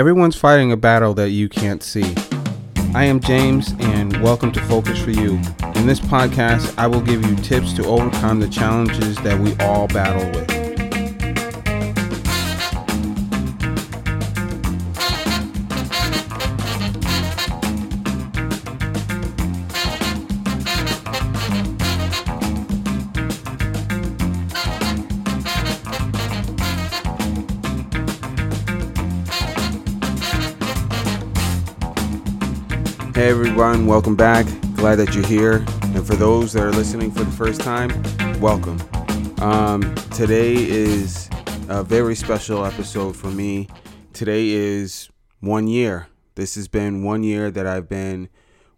Everyone's fighting a battle that you can't see. I am James, and welcome to Focus for You. In this podcast, I will give you tips to overcome the challenges that we all battle with. Everyone, welcome back. Glad that you're here. And for those that are listening for the first time, welcome. Um, today is a very special episode for me. Today is one year. This has been one year that I've been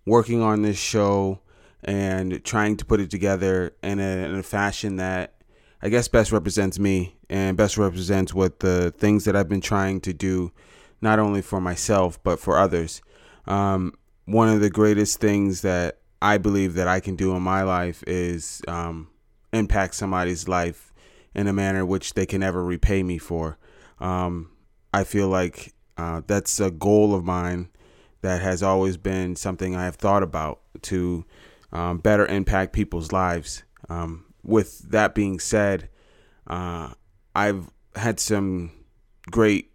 working on this show and trying to put it together in a, in a fashion that I guess best represents me and best represents what the things that I've been trying to do, not only for myself, but for others. Um, one of the greatest things that I believe that I can do in my life is um, impact somebody's life in a manner which they can never repay me for. Um, I feel like uh, that's a goal of mine that has always been something I have thought about to um, better impact people's lives. Um, with that being said, uh, I've had some great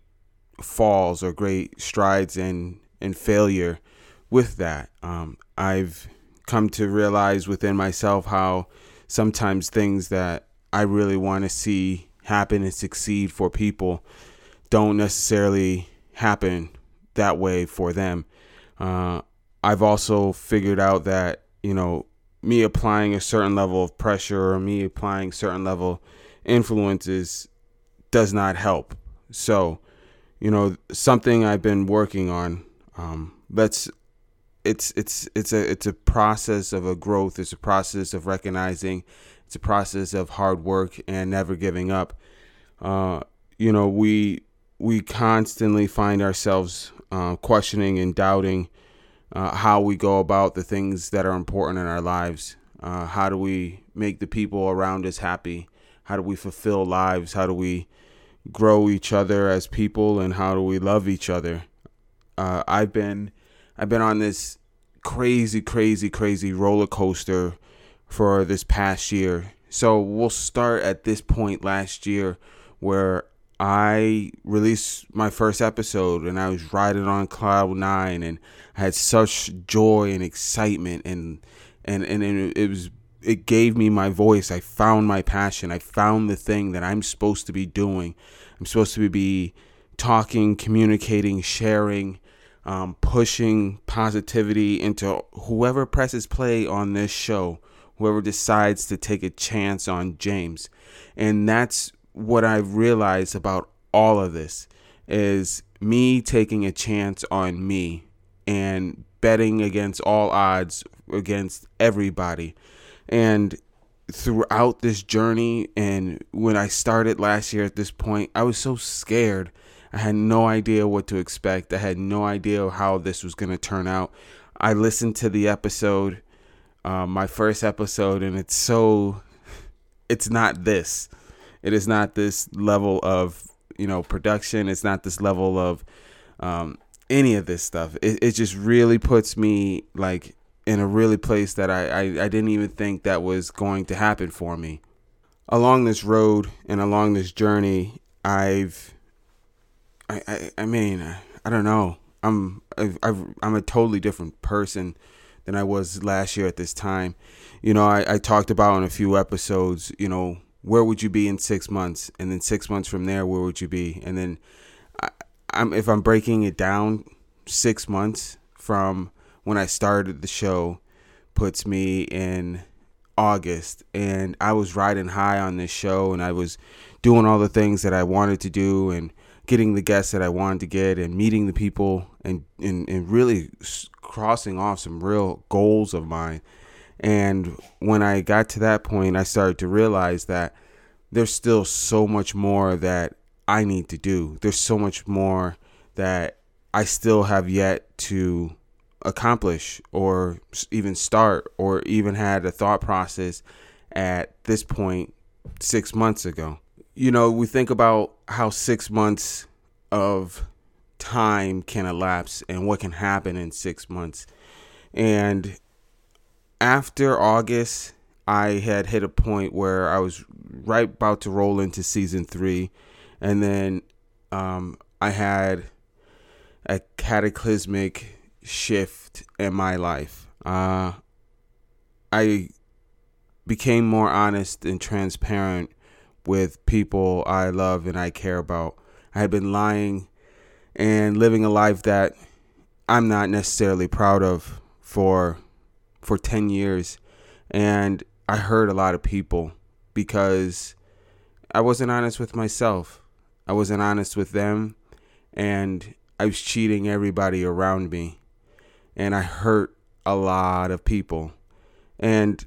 falls or great strides in in failure with that. Um, I've come to realize within myself how sometimes things that I really want to see happen and succeed for people don't necessarily happen that way for them. Uh, I've also figured out that, you know, me applying a certain level of pressure or me applying certain level influences does not help. So, you know, something I've been working on. Um, let's it's it's it's a it's a process of a growth. It's a process of recognizing. It's a process of hard work and never giving up. Uh, you know, we we constantly find ourselves uh, questioning and doubting uh, how we go about the things that are important in our lives. Uh, how do we make the people around us happy? How do we fulfill lives? How do we grow each other as people? And how do we love each other? Uh, I've been I've been on this crazy, crazy, crazy roller coaster for this past year. So we'll start at this point last year where I released my first episode and I was riding on cloud nine and I had such joy and excitement and and and it was it gave me my voice. I found my passion. I found the thing that I'm supposed to be doing. I'm supposed to be talking, communicating, sharing, um, pushing positivity into whoever presses play on this show, whoever decides to take a chance on James. And that's what I've realized about all of this is me taking a chance on me and betting against all odds against everybody. And throughout this journey and when I started last year at this point, I was so scared I had no idea what to expect. I had no idea how this was going to turn out. I listened to the episode, uh, my first episode, and it's so, it's not this. It is not this level of, you know, production. It's not this level of um, any of this stuff. It, it just really puts me like in a really place that I, I, I didn't even think that was going to happen for me. Along this road and along this journey, I've I, I, I mean, I don't know. I'm I've, I've, I'm a totally different person than I was last year at this time. You know, I, I talked about in a few episodes, you know, where would you be in six months? And then six months from there, where would you be? And then I, I'm if I'm breaking it down, six months from when I started the show puts me in August. And I was riding high on this show and I was doing all the things that I wanted to do and getting the guests that I wanted to get and meeting the people and, and, and really crossing off some real goals of mine. And when I got to that point, I started to realize that there's still so much more that I need to do. There's so much more that I still have yet to accomplish or even start or even had a thought process at this point six months ago you know, we think about how six months of time can elapse and what can happen in six months. And after August, I had hit a point where I was right about to roll into season three. And then um, I had a cataclysmic shift in my life. Uh, I became more honest and transparent with people I love and I care about. I had been lying and living a life that I'm not necessarily proud of for for 10 years and I hurt a lot of people because I wasn't honest with myself. I wasn't honest with them and I was cheating everybody around me and I hurt a lot of people. And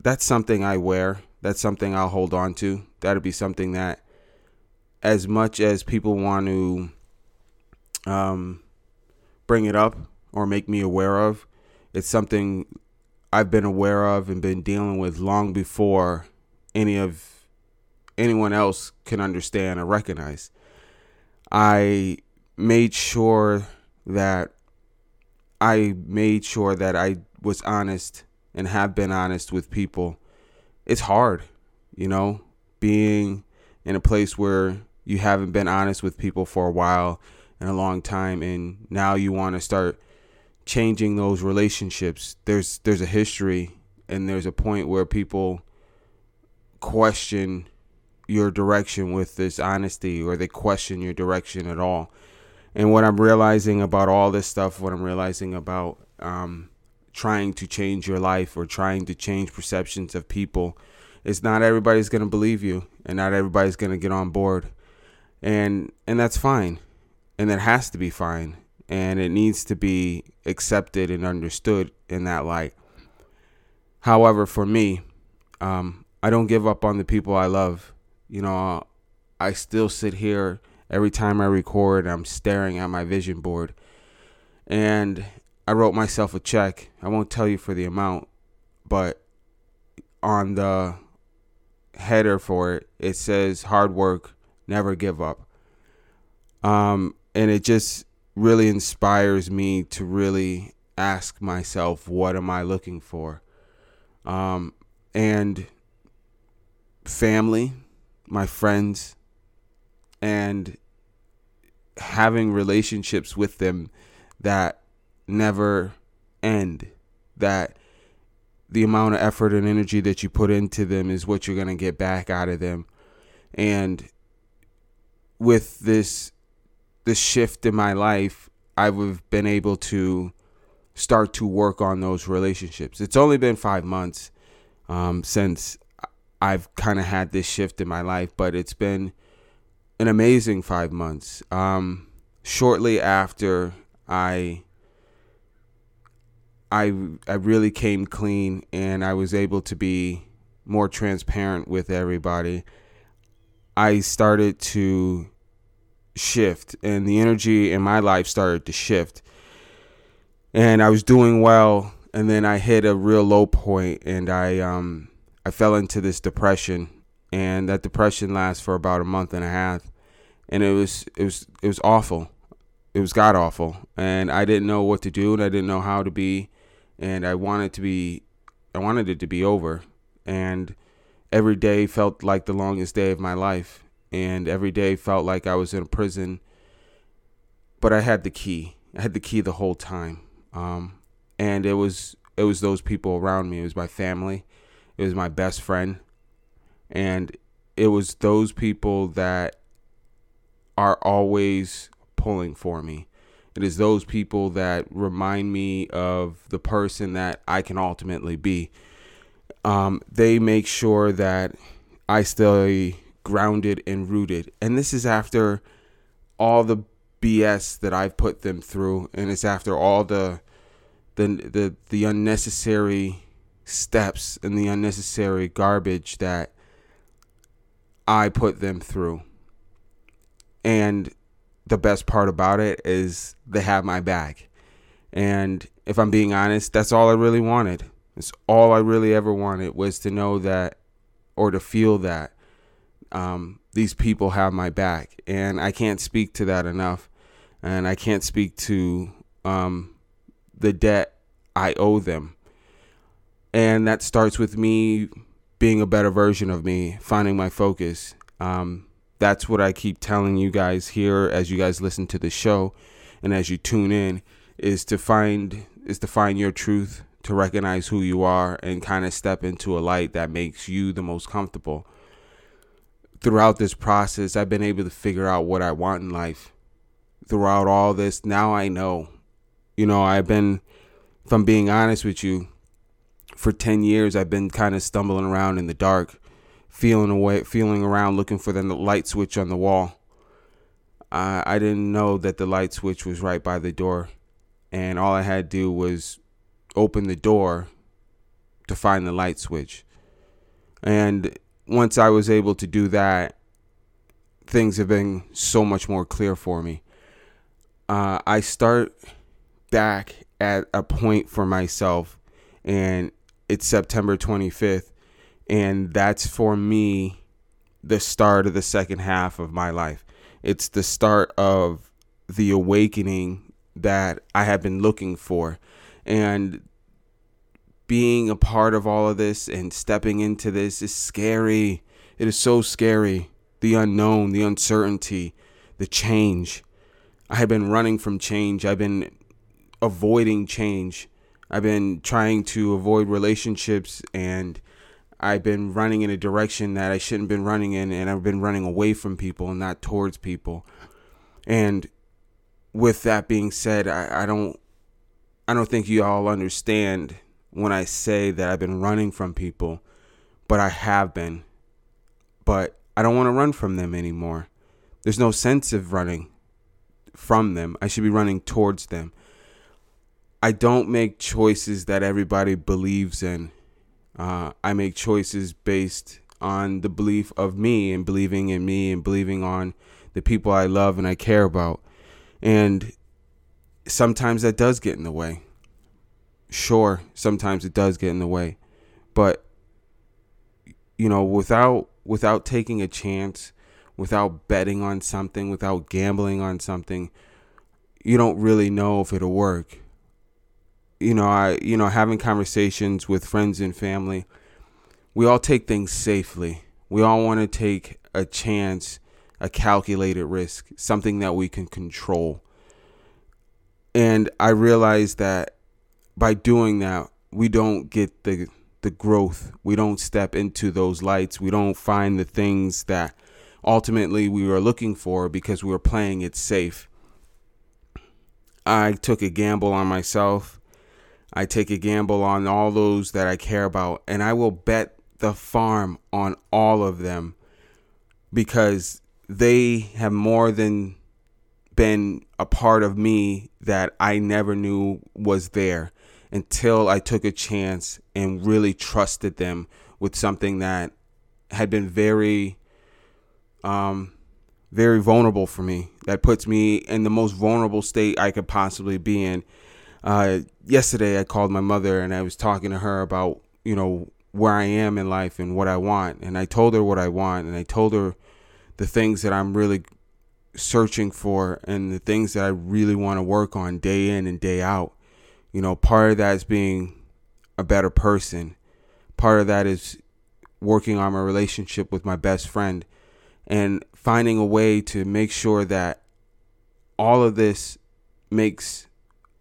that's something I wear. That's something I'll hold on to. That'll be something that as much as people want to um, bring it up or make me aware of. It's something I've been aware of and been dealing with long before any of anyone else can understand or recognize. I made sure that I made sure that I was honest and have been honest with people. It's hard, you know, being in a place where you haven't been honest with people for a while and a long time and now you want to start changing those relationships. There's there's a history and there's a point where people question your direction with this honesty or they question your direction at all. And what i'm realizing about all this stuff what i'm realizing about um, trying to change your life or trying to change perceptions of people, it's not everybody's going to believe you and not everybody's going to get on board and and that's fine and that has to be fine and it needs to be accepted and understood in that light. However, for me, um, I don't give up on the people I love. You know, I still sit here every time I record, I'm staring at my vision board. And I wrote myself a check. I won't tell you for the amount, but on the header for it, it says hard work, never give up. Um, and it just really inspires me to really ask myself, what am I looking for? Um, and family, my friends, and having relationships with them that never end, that the amount of effort and energy that you put into them is what you're going to get back out of them. And with this the shift in my life, I've been able to start to work on those relationships. It's only been five months um, since I've kind of had this shift in my life, but it's been an amazing five months. Um, shortly after I, I, I really came clean and I was able to be more transparent with everybody. I started to shift and the energy in my life started to shift. And I was doing well and then I hit a real low point and I um I fell into this depression and that depression lasts for about a month and a half and it was it was it was awful. It was god awful and I didn't know what to do and I didn't know how to be and I wanted to be I wanted it to be over and every day felt like the longest day of my life and every day felt like I was in a prison. But I had the key. I had the key the whole time, um, and it was it was those people around me. It was my family. It was my best friend, and it was those people that are always pulling for me. It is those people that remind me of the person that I can ultimately be. Um, they make sure that I stay grounded and rooted. And this is after all the BS that I've put them through, and it's after all the the the, the unnecessary steps and the unnecessary garbage that I put them through. And the best part about it is they have my back. And if I'm being honest, that's all I really wanted. It's all I really ever wanted was to know that or to feel that um, these people have my back, and I can't speak to that enough. and I can't speak to um, the debt I owe them. And that starts with me being a better version of me, finding my focus. Um, that's what I keep telling you guys here as you guys listen to the show and as you tune in is to find is to find your truth, to recognize who you are and kind of step into a light that makes you the most comfortable. Throughout this process, I've been able to figure out what I want in life. Throughout all this, now I know. You know, I've been if I'm being honest with you, for 10 years I've been kind of stumbling around in the dark, feeling away, feeling around looking for the light switch on the wall. I I didn't know that the light switch was right by the door, and all I had to do was open the door to find the light switch. And once I was able to do that, things have been so much more clear for me. Uh, I start back at a point for myself and it's September 25th and that's for me the start of the second half of my life. It's the start of the awakening that I have been looking for and being a part of all of this and stepping into this is scary. It is so scary. The unknown, the uncertainty, the change. I have been running from change. I've been avoiding change. I've been trying to avoid relationships and I've been running in a direction that I shouldn't have been running in and I've been running away from people and not towards people. And with that being said, I, I don't I don't think you all understand when I say that I've been running from people, but I have been. But I don't want to run from them anymore. There's no sense of running from them. I should be running towards them. I don't make choices that everybody believes in. Uh, I make choices based on the belief of me and believing in me and believing on the people I love and I care about. And sometimes that does get in the way. Sure, sometimes it does get in the way. But you know, without without taking a chance, without betting on something, without gambling on something, you don't really know if it'll work you know, I you know, having conversations with friends and family, we all take things safely. We all want to take a chance, a calculated risk, something that we can control. And I realize that by doing that, we don't get the the growth. We don't step into those lights. We don't find the things that ultimately we were looking for because we were playing it safe. I took a gamble on myself I take a gamble on all those that I care about, and I will bet the farm on all of them because they have more than been a part of me that I never knew was there until I took a chance and really trusted them with something that had been very um very vulnerable for me that puts me in the most vulnerable state I could possibly be in uh, yesterday I called my mother and I was talking to her about, you know, where I am in life and what I want. And I told her what I want and I told her the things that I'm really searching for and the things that I really want to work on day in and day out. You know, part of that is being a better person. Part of that is working on my relationship with my best friend and finding a way to make sure that all of this makes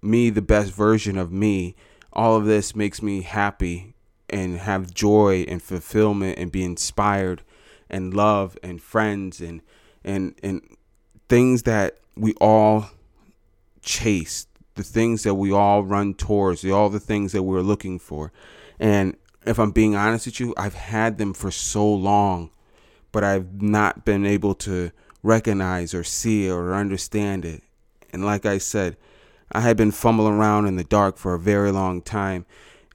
me the best version of me, all of this makes me happy and have joy and fulfillment and be inspired and love and friends and and and things that we all chase, the things that we all run towards, all the things that we're looking for. And if I'm being honest with you, I've had them for so long, but I've not been able to recognize or see or understand it. And like I said, I had been fumbling around in the dark for a very long time,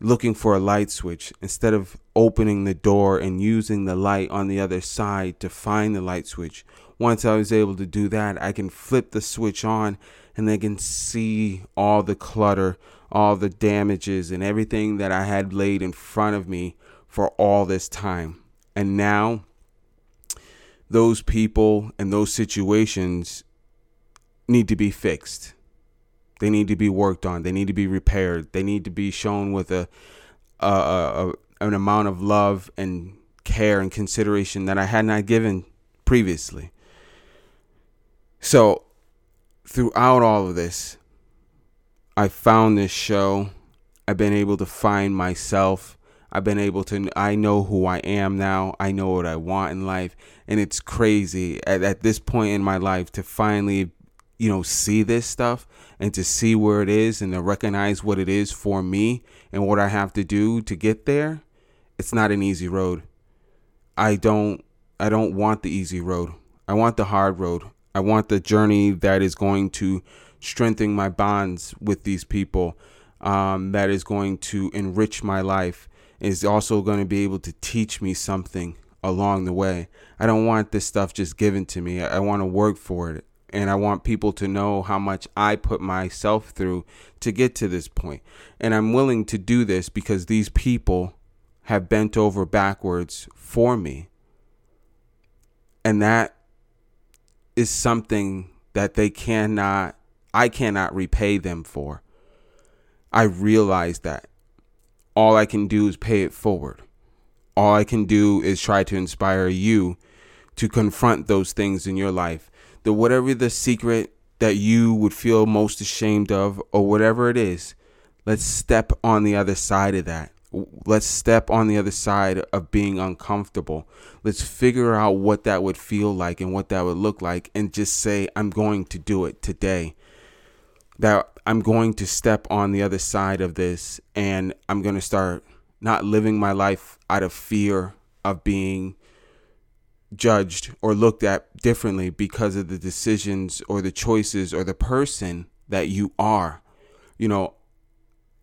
looking for a light switch instead of opening the door and using the light on the other side to find the light switch. Once I was able to do that, I can flip the switch on and I can see all the clutter, all the damages, and everything that I had laid in front of me for all this time. And now, those people and those situations need to be fixed. They need to be worked on. They need to be repaired. They need to be shown with a, a, a an amount of love and care and consideration that I had not given previously. So, throughout all of this, I found this show. I've been able to find myself. I've been able to, I know who I am now. I know what I want in life. And it's crazy at, at this point in my life to finally, you know, see this stuff and to see where it is and to recognize what it is for me and what I have to do to get there. It's not an easy road. I don't, I don't want the easy road. I want the hard road. I want the journey that is going to strengthen my bonds with these people, um, that is going to enrich my life, is also going to be able to teach me something along the way. I don't want this stuff just given to me. I, I want to work for it. And I want people to know how much I put myself through to get to this point. And I'm willing to do this because these people have bent over backwards for me. And that is something that they cannot, I cannot repay them for. I realize that. All I can do is pay it forward. All I can do is try to inspire you to confront those things in your life. The whatever the secret that you would feel most ashamed of or whatever it is, let's step on the other side of that let's step on the other side of being uncomfortable. Let's figure out what that would feel like and what that would look like and just say, I'm going to do it today. That I'm going to step on the other side of this and I'm going to start not living my life out of fear of being judged or looked at differently because of the decisions or the choices or the person that you are. You know,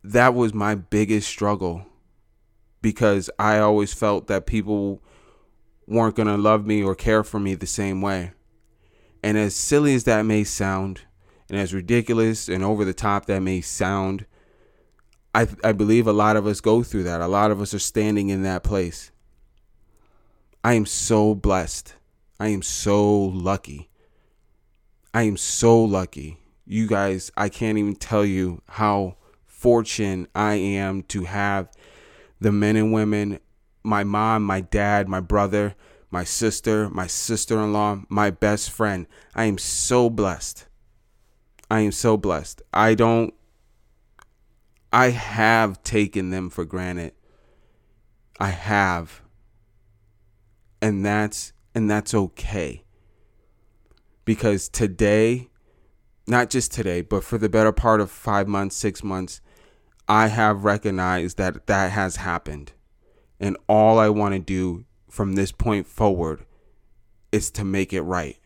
that was my biggest struggle because I always felt that people weren't going to love me or care for me the same way. And as silly as that may sound, and as ridiculous and over the top that may sound, I, I believe a lot of us go through that. A lot of us are standing in that place. I am so blessed. I am so lucky. I am so lucky. You guys, I can't even tell you how fortunate I am to have the men and women, my mom, my dad, my brother, my sister, my sister in law, my best friend. I am so blessed. I am so blessed. I don't, I have taken them for granted. I have. And that's, and that's okay. Because today, not just today, but for the better part of five months, six months, I have recognized that that has happened. And all I want to do from this point forward is to make it right.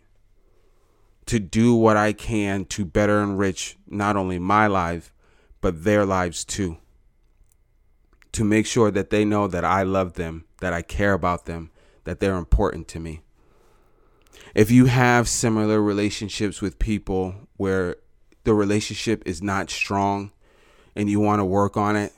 To do what I can to better enrich not only my life, but their lives too. To make sure that they know that I love them, that I care about them, that they're important to me. If you have similar relationships with people where the relationship is not strong, and you want to work on it,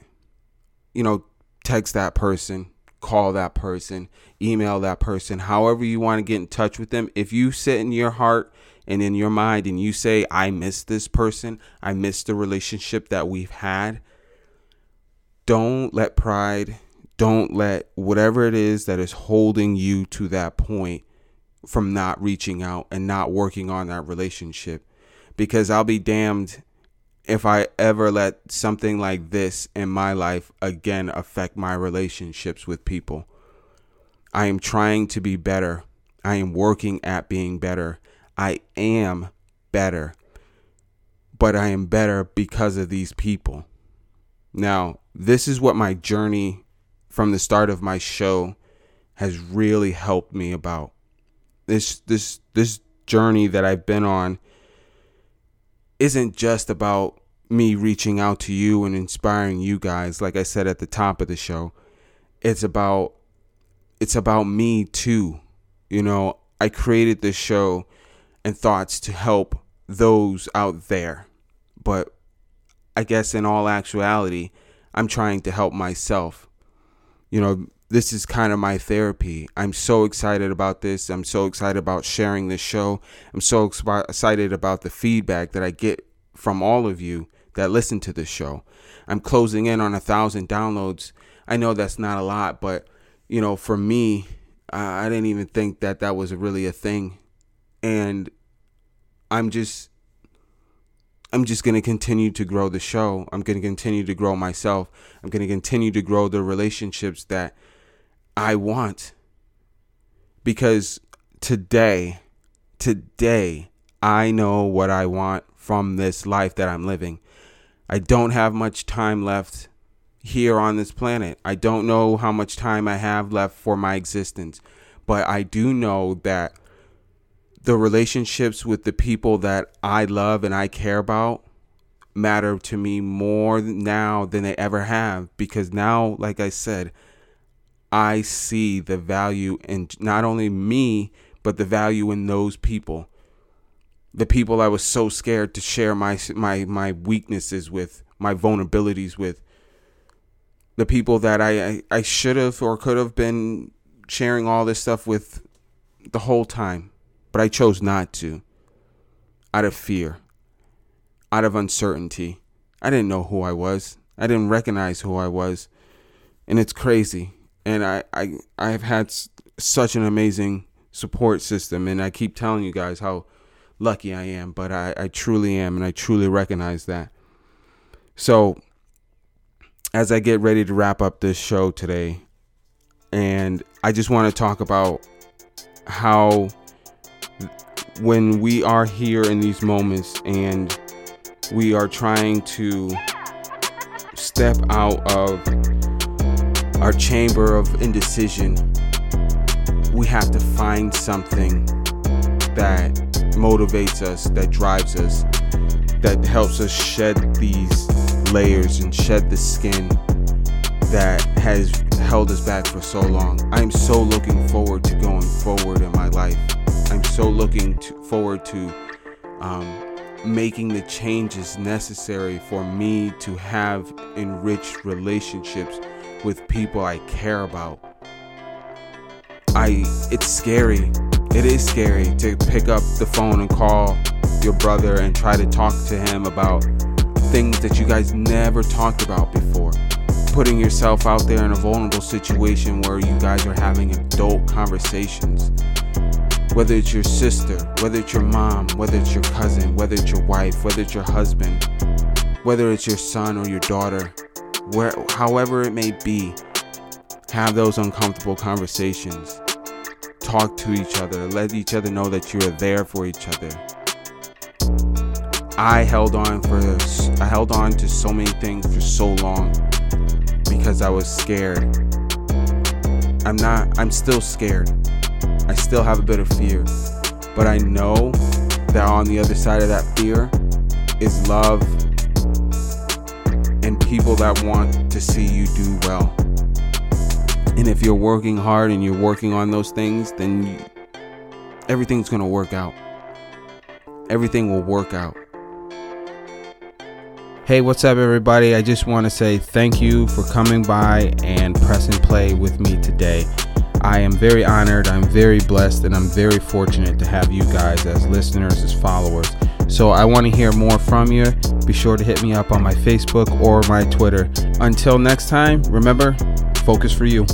you know, text that person, call that person, email that person, however you want to get in touch with them. If you sit in your heart and in your mind and you say, I miss this person, I miss the relationship that we've had, don't let pride, don't let whatever it is that is holding you to that point from not reaching out and not working on that relationship. Because I'll be damned if I ever let something like this in my life again affect my relationships with people. I am trying to be better. I am working at being better. I am better. But I am better because of these people. Now, this is what my journey from the start of my show has really helped me about. This this this journey that I've been on isn't just about me reaching out to you and inspiring you guys like I said at the top of the show. It's about it's about me too. You know I created this show and thoughts to help those out there. But I guess in all actuality I'm trying to help myself you know this is kind of my therapy. I'm so excited about this. I'm so excited about sharing this show. I'm so excited about the feedback that I get from all of you that listen to this show. I'm closing in on a thousand downloads. I know that's not a lot, but you know, for me, I, didn't even think that that was really a thing, and I'm just I'm just going to continue to grow the show. I'm going to continue to grow myself. I'm going to continue to grow the relationships that I want. Because today, today, I know what I want from this life that I'm living. I don't have much time left here on this planet. I don't know how much time I have left for my existence, but I do know that the relationships with the people that I love and I care about matter to me more now than they ever have because now, like I said, I see the value in not only me, but the value in those people. The people I was so scared to share my my my weaknesses with, my vulnerabilities with. The people that I I, I should have or could have been sharing all this stuff with the whole time but I chose not to out of fear, out of uncertainty. I didn't know who I was. I didn't recognize who I was. And it's crazy. And I, I, I've had s- such an amazing support system. And I keep telling you guys how lucky I am, but I, I truly am. And I truly recognize that. So, as I get ready to wrap up this show today, and I just want to talk about how when we are here in these moments and we are trying to step out of our chamber of indecision, we have to find something that motivates us, that drives us, that helps us shed these layers and shed the skin that has held us back for so long. I'm so looking forward to going forward in my life. I'm so looking to, forward to um, making the changes necessary for me to have enriched relationships with people I care about. I it's scary. It is scary to pick up the phone and call your brother and try to talk to him about things that you guys never talked about before. Putting yourself out there in a vulnerable situation where you guys are having adult conversations whether it's your sister, whether it's your mom, whether it's your cousin, whether it's your wife, whether it's your husband, whether it's your son or your daughter, where however it may be, have those uncomfortable conversations. Talk to each other, let each other know that you are there for each other. I held on for I held on to so many things for so long because I was scared. I'm not I'm still scared. Still have a bit of fear. But I know that on the other side of that fear is love and people that want to see you do well. And if you're working hard and you're working on those things, then you, everything's going to work out. Everything will work out. Hey, what's up, everybody? I just want to say thank you for coming by and pressing play with me today. I am very honored, I'm very blessed, and I'm very fortunate to have you guys as listeners, as followers. So I want to hear more from you. Be sure to hit me up on my Facebook or my Twitter. Until next time, remember, focus for you.